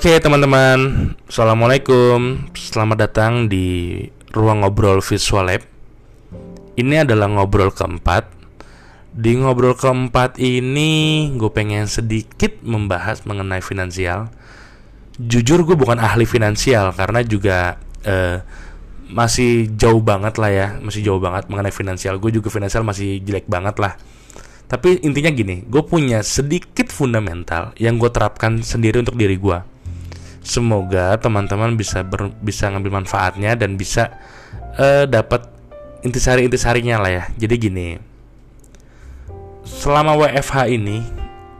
Oke teman-teman, Assalamualaikum. Selamat datang di ruang ngobrol Visual Lab. Ini adalah ngobrol keempat. Di ngobrol keempat ini gue pengen sedikit membahas mengenai finansial. Jujur gue bukan ahli finansial karena juga eh, masih jauh banget lah ya. Masih jauh banget mengenai finansial. Gue juga finansial masih jelek banget lah. Tapi intinya gini, gue punya sedikit fundamental yang gue terapkan sendiri untuk diri gue semoga teman-teman bisa ber, bisa ngambil manfaatnya dan bisa uh, dapat intisari-intisarinya lah ya. Jadi gini, selama WFH ini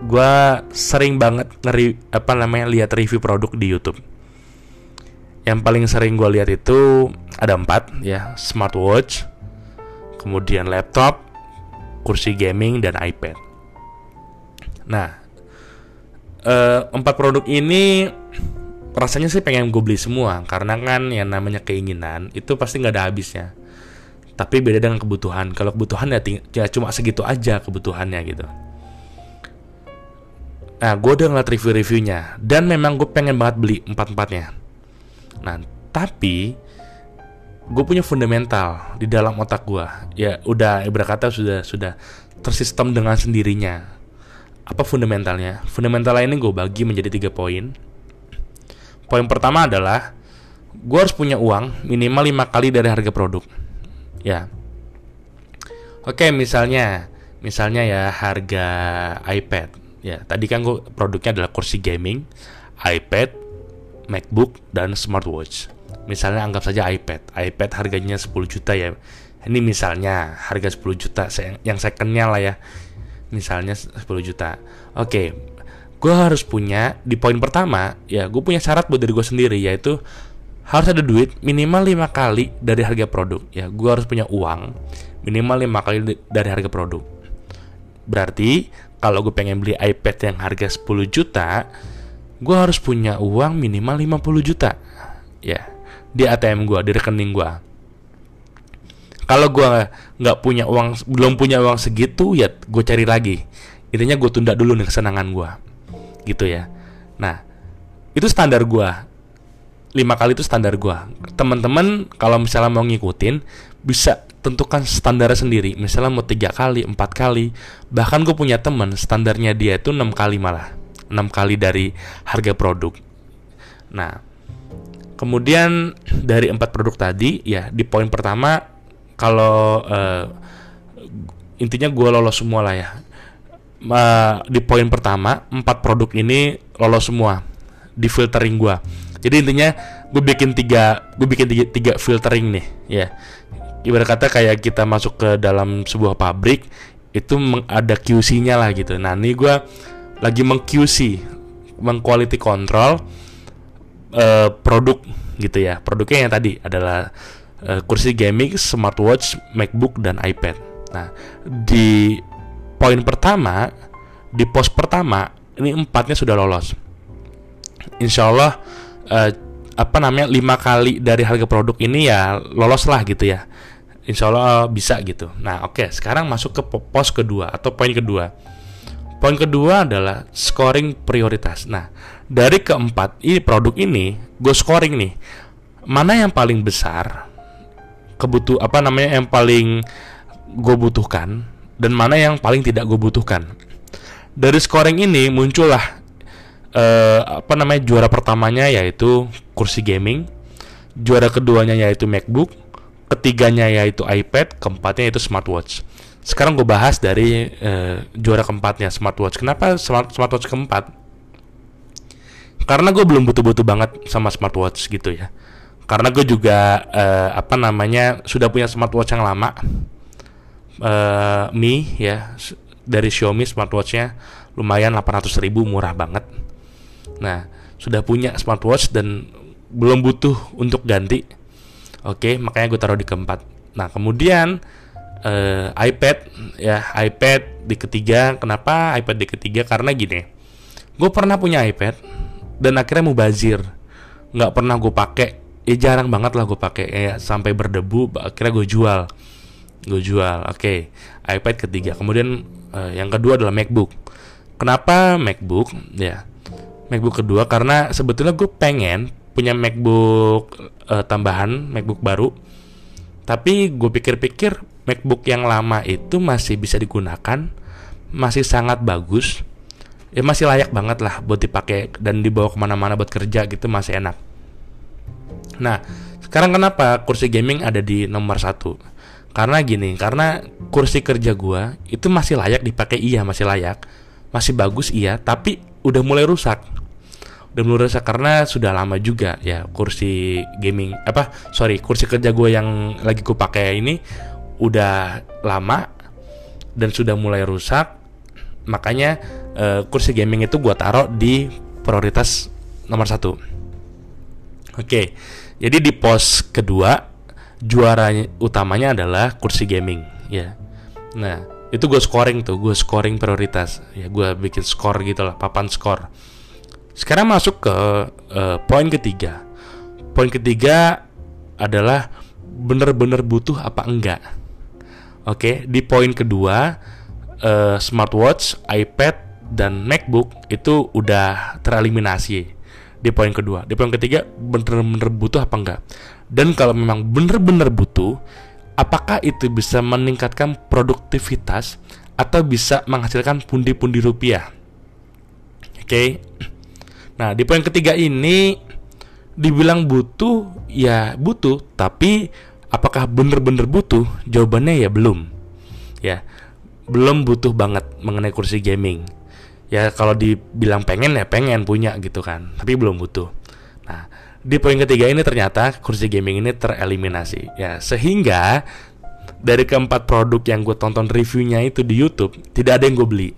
gue sering banget ngeri apa namanya lihat review produk di YouTube. Yang paling sering gue lihat itu ada empat ya, smartwatch, kemudian laptop, kursi gaming dan iPad. Nah, uh, empat produk ini rasanya sih pengen gue beli semua karena kan yang namanya keinginan itu pasti nggak ada habisnya. Tapi beda dengan kebutuhan. Kalau kebutuhan ya, ya cuma segitu aja kebutuhannya gitu. Nah gue udah ngeliat review-reviewnya dan memang gue pengen banget beli empat-empatnya. Nah tapi gue punya fundamental di dalam otak gue ya udah ibarat kata sudah sudah tersistem dengan sendirinya. Apa fundamentalnya? Fundamentalnya ini gue bagi menjadi tiga poin Poin pertama adalah gue harus punya uang minimal lima kali dari harga produk. Ya. Oke, misalnya misalnya ya harga iPad. Ya, tadi kan gue produknya adalah kursi gaming, iPad, MacBook dan smartwatch. Misalnya anggap saja iPad. iPad harganya 10 juta ya. Ini misalnya harga 10 juta yang secondnya lah ya. Misalnya 10 juta. Oke, gue harus punya di poin pertama ya gue punya syarat buat diri gue sendiri yaitu harus ada duit minimal lima kali dari harga produk. Ya gue harus punya uang minimal lima kali dari harga produk. Berarti kalau gue pengen beli iPad yang harga 10 juta gue harus punya uang minimal 50 juta. Ya di ATM gue di rekening gue kalau gue nggak punya uang belum punya uang segitu ya gue cari lagi. Intinya gue tunda dulu nih kesenangan gue gitu ya. Nah itu standar gua. Lima kali itu standar gua. Teman-teman kalau misalnya mau ngikutin bisa tentukan standar sendiri. Misalnya mau tiga kali empat kali. Bahkan gue punya teman standarnya dia itu enam kali malah. Enam kali dari harga produk. Nah kemudian dari empat produk tadi ya di poin pertama kalau uh, intinya gue lolos semua lah ya di poin pertama empat produk ini lolos semua di filtering gue jadi intinya gue bikin tiga gue bikin tiga, tiga filtering nih ya. Ibarat kata kayak kita masuk ke dalam sebuah pabrik itu ada QC-nya lah gitu. Nah ini gue lagi meng QC meng quality control uh, produk gitu ya. Produknya yang tadi adalah uh, kursi gaming smartwatch MacBook dan iPad. Nah di poin pertama di pos pertama ini empatnya sudah lolos. Insya Allah eh, apa namanya lima kali dari harga produk ini ya lolos lah gitu ya. Insya Allah bisa gitu. Nah oke okay, sekarang masuk ke pos kedua atau poin kedua. Poin kedua adalah scoring prioritas. Nah dari keempat ini produk ini gue scoring nih mana yang paling besar kebutuh apa namanya yang paling gue butuhkan dan mana yang paling tidak gue butuhkan. Dari scoring ini muncullah uh, apa namanya juara pertamanya yaitu kursi gaming, juara keduanya yaitu MacBook, ketiganya yaitu iPad, keempatnya yaitu smartwatch. Sekarang gue bahas dari uh, juara keempatnya smartwatch. Kenapa smart smartwatch keempat? Karena gue belum butuh-butuh banget sama smartwatch gitu ya. Karena gue juga uh, apa namanya sudah punya smartwatch yang lama uh, Mi ya dari Xiaomi smartwatchnya lumayan 800 ribu murah banget. Nah sudah punya smartwatch dan belum butuh untuk ganti. Oke makanya gue taruh di keempat. Nah kemudian uh, iPad ya iPad di ketiga. Kenapa iPad di ketiga? Karena gini, gue pernah punya iPad dan akhirnya mau bazir, nggak pernah gue pakai. Ya jarang banget lah gue pakai ya sampai berdebu. Akhirnya gue jual gue jual oke okay. iPad ketiga kemudian uh, yang kedua adalah MacBook kenapa MacBook ya MacBook kedua karena sebetulnya gue pengen punya MacBook uh, tambahan, MacBook baru. Tapi gue pikir-pikir MacBook yang lama itu masih bisa digunakan, masih sangat bagus, ya masih layak banget lah buat dipakai dan dibawa ke mana-mana buat kerja gitu masih enak. Nah, sekarang kenapa kursi gaming ada di nomor satu? Karena gini, karena kursi kerja gua itu masih layak dipakai iya masih layak, masih bagus iya, tapi udah mulai rusak. Udah mulai rusak karena sudah lama juga ya kursi gaming apa sorry kursi kerja gue yang lagi gue pakai ini udah lama dan sudah mulai rusak. Makanya uh, kursi gaming itu gue taruh di prioritas nomor satu. Oke jadi di pos kedua juara utamanya adalah kursi gaming ya nah itu gue scoring tuh gue scoring prioritas ya gue bikin skor gitu lah papan skor sekarang masuk ke uh, poin ketiga. Poin ketiga adalah bener-bener butuh apa enggak. Oke, di poin kedua uh, smartwatch, iPad dan MacBook itu udah tereliminasi di poin kedua. Di poin ketiga bener-bener butuh apa enggak. Dan kalau memang bener-bener butuh, apakah itu bisa meningkatkan produktivitas atau bisa menghasilkan pundi-pundi rupiah? Oke. Okay. Nah, di poin ketiga ini dibilang butuh, ya butuh, tapi apakah bener-bener butuh? Jawabannya ya belum. Ya, belum butuh banget mengenai kursi gaming. Ya kalau dibilang pengen ya pengen punya gitu kan, tapi belum butuh. Nah, di poin ketiga ini ternyata kursi gaming ini tereliminasi. Ya, sehingga dari keempat produk yang gue tonton reviewnya itu di YouTube tidak ada yang gue beli.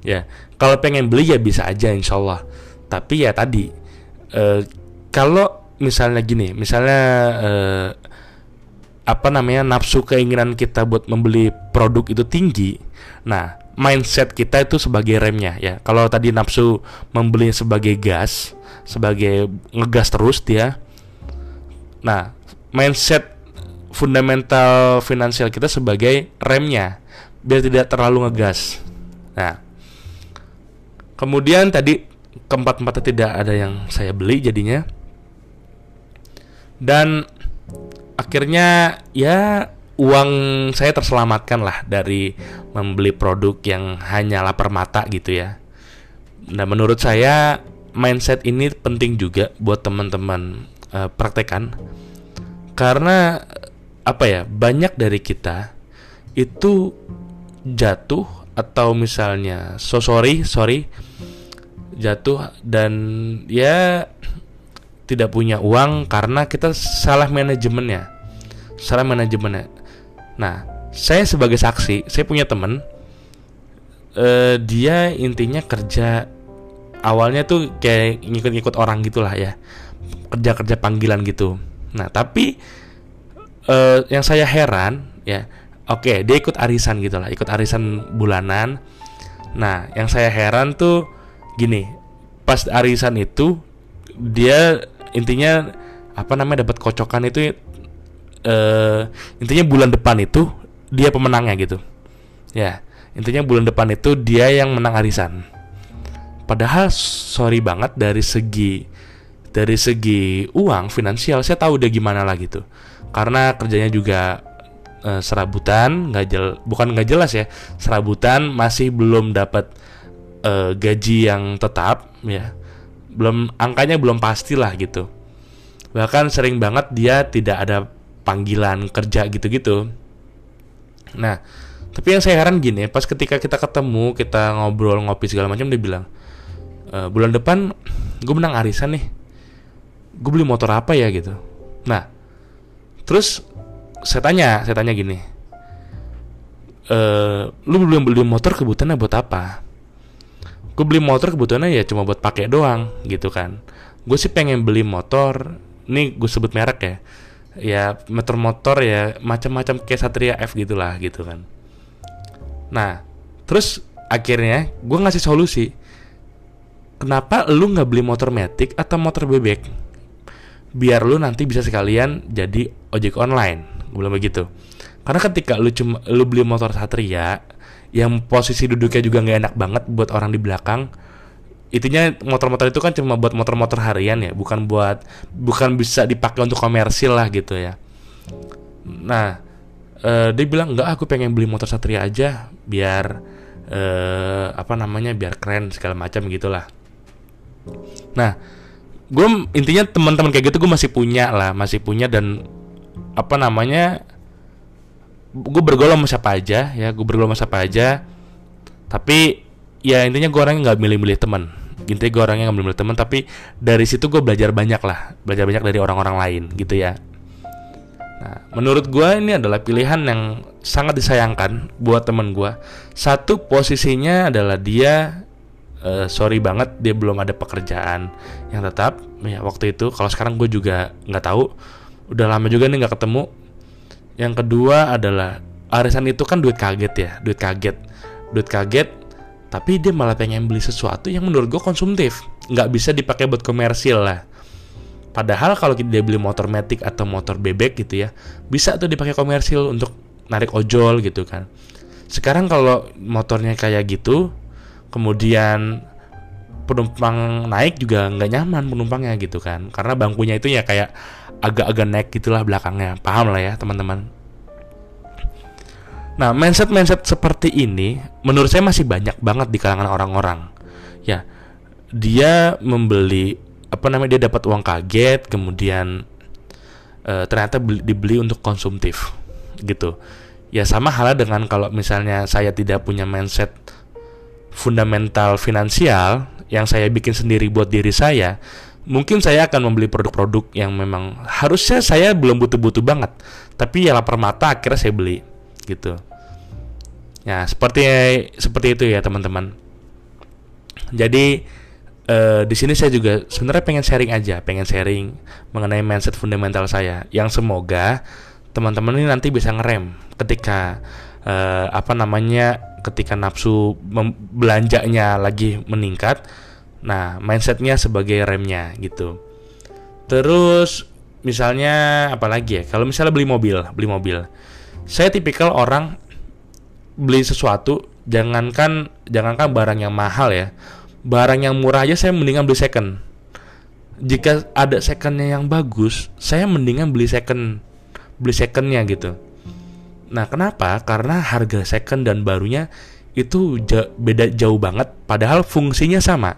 Ya, kalau pengen beli ya bisa aja insya Allah tapi ya tadi uh, kalau misalnya gini misalnya uh, apa namanya nafsu keinginan kita buat membeli produk itu tinggi nah mindset kita itu sebagai remnya ya. Kalau tadi nafsu membeli sebagai gas sebagai ngegas terus dia nah mindset fundamental finansial kita sebagai remnya biar tidak terlalu ngegas. Nah kemudian tadi keempat-empatnya tidak ada yang saya beli jadinya. Dan akhirnya ya uang saya terselamatkan lah dari membeli produk yang hanya lapar mata gitu ya. Nah menurut saya mindset ini penting juga buat teman-teman uh, praktekan. Karena apa ya banyak dari kita itu jatuh atau misalnya so sorry sorry jatuh dan ya tidak punya uang karena kita salah manajemennya. Salah manajemennya nah saya sebagai saksi saya punya temen uh, dia intinya kerja awalnya tuh kayak ngikut-ngikut orang gitulah ya kerja-kerja panggilan gitu. Nah tapi uh, yang saya heran ya oke okay, dia ikut arisan gitulah ikut arisan bulanan. Nah yang saya heran tuh gini pas arisan itu dia intinya apa namanya dapat kocokan itu uh, intinya bulan depan itu dia pemenangnya gitu. Ya intinya bulan depan itu dia yang menang arisan. Padahal sorry banget dari segi dari segi uang finansial saya tahu dia gimana lah gitu karena kerjanya juga uh, serabutan nggak jel bukan nggak jelas ya serabutan masih belum dapat uh, gaji yang tetap ya. Belum angkanya belum pasti lah gitu. Bahkan sering banget dia tidak ada panggilan kerja gitu-gitu. Nah tapi yang saya heran gini pas ketika kita ketemu kita ngobrol ngopi segala macam dia bilang e, bulan depan gue menang arisan nih. Gue beli motor apa ya? Gitu. Nah terus saya tanya saya tanya gini e, lu belum beli motor kebutuhannya buat apa? Gue beli motor kebutuhannya ya cuma buat pakai doang gitu kan. Gue sih pengen beli motor ini gue sebut merek ya ya motor-motor ya macam-macam kayak Satria F gitulah gitu kan. Nah terus akhirnya gue ngasih solusi. Kenapa lu nggak beli motor metik atau motor bebek? Biar lu nanti bisa sekalian jadi ojek online. Gue bilang begitu. Karena ketika lu cuma lu beli motor Satria yang posisi duduknya juga nggak enak banget buat orang di belakang intinya motor-motor itu kan cuma buat motor-motor harian ya bukan buat bukan bisa dipakai untuk komersil lah gitu ya. Nah uh, dia bilang enggak aku pengen beli motor satria aja biar uh, apa namanya biar keren segala macam gitulah. Nah gue intinya teman-teman kayak gitu gue masih punya lah masih punya dan apa namanya gue bergaul sama siapa aja ya gue bergaul sama siapa aja. Tapi ya intinya gue orangnya nggak milih-milih teman intinya gue orangnya nggak milih-milih teman tapi dari situ gue belajar banyak lah. Belajar banyak dari orang-orang lain gitu ya. Nah menurut gue ini adalah pilihan yang sangat disayangkan buat teman gue. Satu posisinya adalah dia uh, sorry banget dia belum ada pekerjaan. Yang tetap ya waktu itu kalau sekarang gue juga nggak tahu. Udah lama juga nih nggak ketemu. Yang kedua adalah arisan itu kan duit kaget ya duit kaget. Duit kaget tapi dia malah pengen beli sesuatu yang menurut gue konsumtif. Nggak bisa dipakai buat komersil lah. Padahal kalau dia beli motor metik atau motor bebek gitu ya bisa tuh dipakai komersil untuk narik ojol gitu kan. Sekarang kalau motornya kayak gitu kemudian penumpang naik juga nggak nyaman penumpangnya gitu kan. Karena bangkunya itu ya kayak agak-agak naik gitulah belakangnya. Paham lah ya teman-teman Nah, mindset-mindset seperti ini menurut saya masih banyak banget di kalangan orang-orang. Ya, dia membeli apa namanya dia dapat uang kaget, kemudian e, ternyata beli, dibeli untuk konsumtif gitu. Ya sama halnya dengan kalau misalnya saya tidak punya mindset fundamental finansial yang saya bikin sendiri buat diri saya, mungkin saya akan membeli produk-produk yang memang harusnya saya belum butuh-butuh banget, tapi ya lapar mata akhirnya saya beli gitu. Ya, seperti seperti itu ya, teman-teman. Jadi uh, di sini saya juga sebenarnya pengen sharing aja, pengen sharing mengenai mindset fundamental saya yang semoga teman-teman ini nanti bisa ngerem ketika uh, apa namanya ketika nafsu belanjanya lagi meningkat. Nah, mindsetnya sebagai remnya gitu. Terus misalnya apa lagi ya? Kalau misalnya beli mobil, beli mobil. Saya tipikal orang beli sesuatu jangankan jangankan barang yang mahal ya. Barang yang murah aja saya mendingan beli second. Jika ada secondnya yang bagus saya mendingan beli second beli secondnya gitu. Nah kenapa? Karena harga second dan barunya itu beda jauh banget padahal fungsinya sama.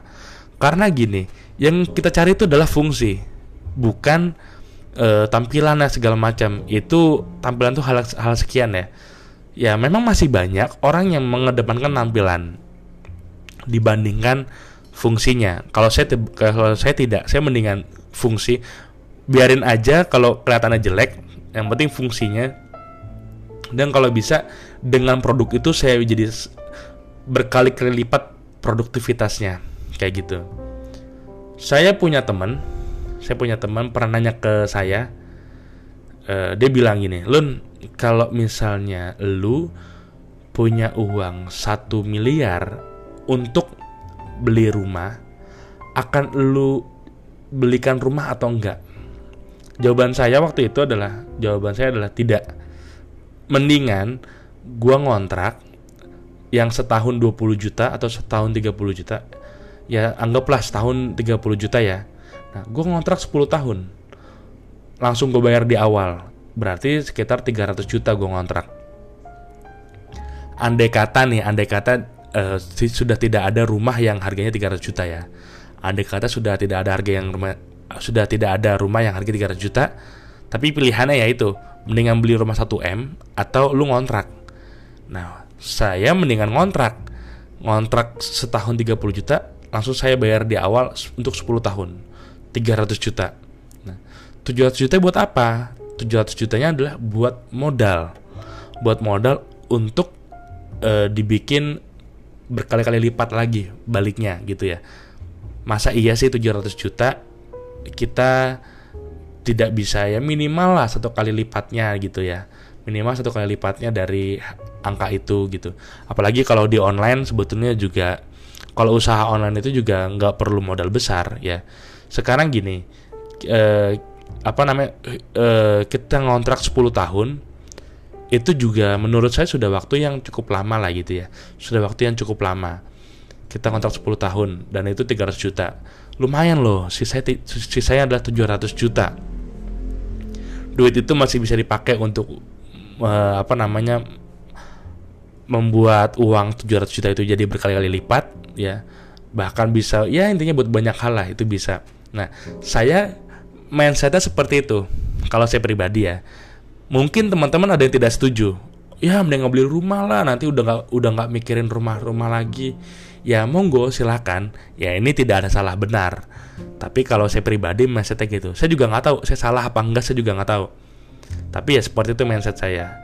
Karena gini yang kita cari itu adalah fungsi bukan uh, tampilan segala macam. Itu tampilan tuh hal hal sekian ya ya memang masih banyak orang yang mengedepankan tampilan dibandingkan fungsinya. Kalau saya kalau saya tidak, saya mendingan fungsi biarin aja kalau kelihatannya jelek, yang penting fungsinya. Dan kalau bisa dengan produk itu saya jadi berkali-kali lipat produktivitasnya kayak gitu. Saya punya teman, saya punya teman pernah nanya ke saya, uh, dia bilang gini, Lun kalau misalnya lu punya uang satu miliar untuk beli rumah, akan lu belikan rumah atau enggak? Jawaban saya waktu itu adalah jawaban saya adalah tidak. Mendingan gua ngontrak yang setahun 20 juta atau setahun 30 juta. Ya anggaplah setahun 30 juta ya. Nah, gua ngontrak 10 tahun. Langsung gue bayar di awal. Berarti sekitar 300 juta gue ngontrak. Andai kata nih andai kata uh, sudah tidak ada rumah yang harganya 300 juta ya. Andai kata sudah tidak ada harga yang rumah sudah tidak ada rumah yang harga 300 juta tapi pilihannya ya itu mendingan beli rumah 1M atau lu ngontrak. Nah saya mendingan ngontrak. Ngontrak setahun 30 juta langsung saya bayar di awal untuk 10 tahun. 300 juta. Nah 700 juta buat apa? 700 jutanya adalah buat modal. Buat modal untuk uh, dibikin berkali-kali lipat lagi baliknya gitu ya. Masa iya sih 700 juta? Kita tidak bisa ya minimal lah satu kali lipatnya gitu ya. Minimal satu kali lipatnya dari angka itu gitu. Apalagi kalau di online sebetulnya juga kalau usaha online itu juga nggak perlu modal besar ya. Sekarang gini eh, apa namanya uh, kita ngontrak 10 tahun itu juga menurut saya sudah waktu yang cukup lama lah gitu ya. Sudah waktu yang cukup lama. Kita kontrak 10 tahun dan itu 300 juta. Lumayan loh sisanya sisanya adalah 700 juta. Duit itu masih bisa dipakai untuk uh, apa namanya membuat uang 700 juta itu jadi berkali-kali lipat ya. Bahkan bisa ya intinya buat banyak hal lah itu bisa. Nah saya mindsetnya seperti itu. Kalau saya pribadi ya mungkin teman-teman ada yang tidak setuju. Ya mending beli rumah lah nanti udah nggak udah nggak mikirin rumah-rumah lagi. Ya monggo silakan. Ya ini tidak ada salah benar. Tapi kalau saya pribadi mindsetnya gitu. Saya juga nggak tahu saya salah apa enggak saya juga nggak tahu. Tapi ya seperti itu mindset saya.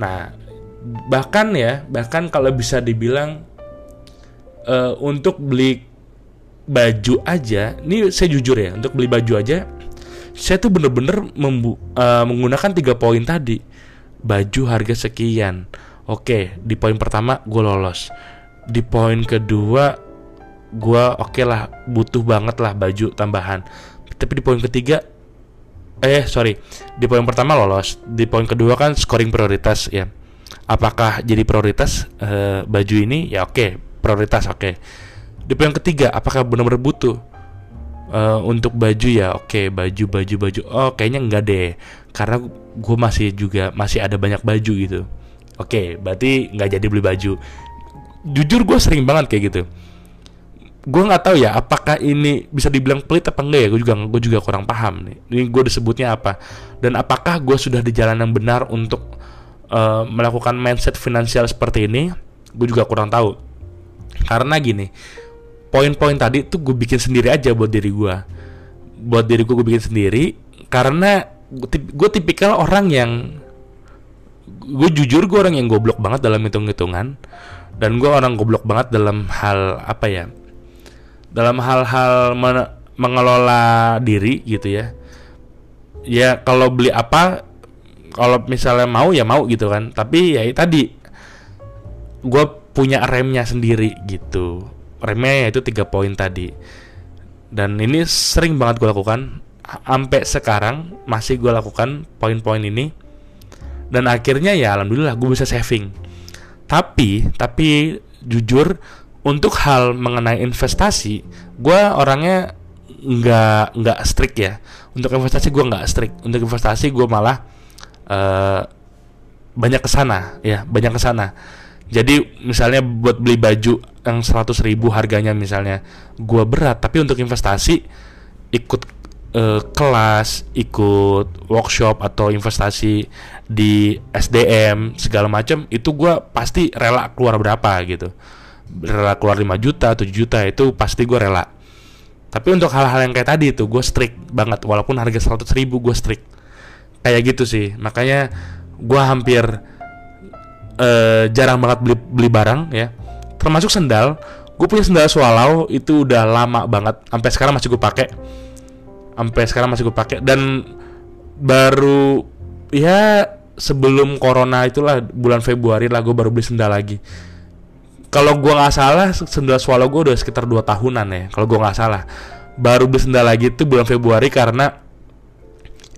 Nah bahkan ya bahkan kalau bisa dibilang uh, untuk beli baju aja ini saya jujur ya untuk beli baju aja saya tuh bener-bener uh, menggunakan tiga poin tadi. Baju harga sekian. Oke di poin pertama gue lolos. Di poin kedua gue oke okay lah butuh banget lah baju tambahan. Tapi di poin ketiga eh sorry. Di poin pertama lolos. Di poin kedua kan scoring prioritas ya. Apakah jadi prioritas uh, baju ini? Ya oke okay, prioritas oke. Okay. di poin ketiga apakah benar-benar butuh uh, untuk baju ya oke okay, baju baju baju. Oh kayaknya enggak deh. Karena gue masih juga masih ada banyak baju gitu. Oke okay, berarti nggak jadi beli baju. Jujur gue sering banget kayak gitu. Gue nggak tahu ya apakah ini bisa dibilang pelit apa enggak ya? Gue juga gue juga kurang paham nih. Ini gue disebutnya apa? Dan apakah gue sudah di jalan yang benar untuk uh, melakukan mindset finansial seperti ini? Gue juga kurang tahu. Karena gini poin-poin tadi tuh gue bikin sendiri aja buat diri gue buat diri gue gue bikin sendiri karena gue tipikal orang yang gue jujur gue orang yang goblok banget dalam hitung-hitungan dan gue orang goblok banget dalam hal apa ya dalam hal-hal mengelola diri gitu ya. Ya kalau beli apa kalau misalnya mau ya mau gitu kan tapi ya tadi gue punya remnya sendiri gitu remnya itu tiga poin tadi. Dan ini sering banget gue lakukan. Sampai sekarang masih gue lakukan poin-poin ini. Dan akhirnya ya alhamdulillah gue bisa saving. Tapi tapi jujur untuk hal mengenai investasi gue orangnya nggak nggak strict ya. Untuk investasi gue nggak strict. Untuk investasi gue malah uh, banyak ke sana ya banyak ke sana jadi misalnya buat beli baju yang 100 ribu harganya misalnya gue berat. Tapi untuk investasi ikut uh, kelas ikut workshop atau investasi di SDM segala macam itu gue pasti rela keluar berapa gitu. Rela keluar 5 juta 7 juta itu pasti gue rela. Tapi untuk hal-hal yang kayak tadi itu gue strict banget. Walaupun harga 100 ribu gue strict. Kayak gitu sih. Makanya gue hampir uh, jarang banget beli beli barang ya. Termasuk sendal. Gue punya sendal swallow itu udah lama banget. Sampai sekarang masih gue pakai. Sampai sekarang masih gue pakai. Dan baru ya sebelum corona itulah bulan Februari lah gue baru beli sendal lagi. Kalau gue nggak salah sendal swallow gue udah sekitar 2 tahunan ya kalau gue nggak salah. Baru beli sendal lagi itu bulan Februari karena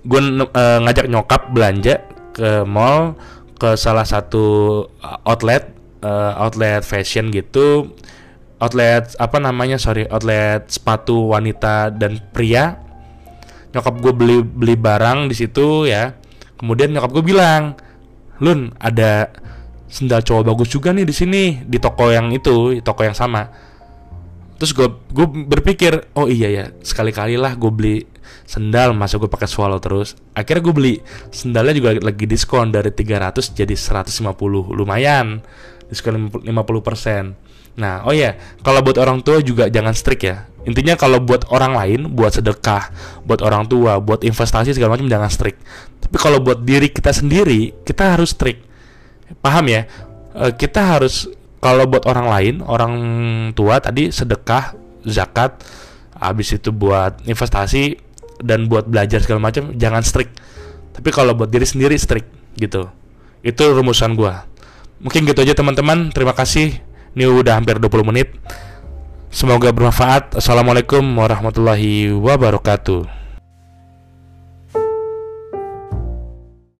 gue uh, ngajak nyokap belanja ke mall ke salah satu outlet uh, outlet fashion gitu. Outlet apa namanya sorry outlet sepatu wanita dan pria. Nyokap gue beli beli barang di situ ya. Kemudian nyokap gue bilang lun ada sendal cowok bagus juga nih di sini di toko yang itu di toko yang sama. Terus gue gue berpikir oh iya ya sekali kali lah gue beli sendal masa gue pakai swallow terus. Akhirnya gue beli. Sendalnya juga lagi diskon dari 300 jadi 150 lumayan. Diskon 50 persen. Nah oh ya kalau buat orang tua juga jangan strict ya. Intinya kalau buat orang lain buat sedekah buat orang tua buat investasi segala macam jangan strict. Tapi kalau buat diri kita sendiri kita harus strict. Paham ya? Eh, kita harus kalau buat orang lain orang tua tadi sedekah zakat habis itu buat investasi dan buat belajar segala macam jangan strict. Tapi kalau buat diri sendiri strict gitu. Itu rumusan gua. Mungkin gitu aja teman-teman. Terima kasih. Ini udah hampir 20 menit. Semoga bermanfaat. Assalamualaikum warahmatullahi wabarakatuh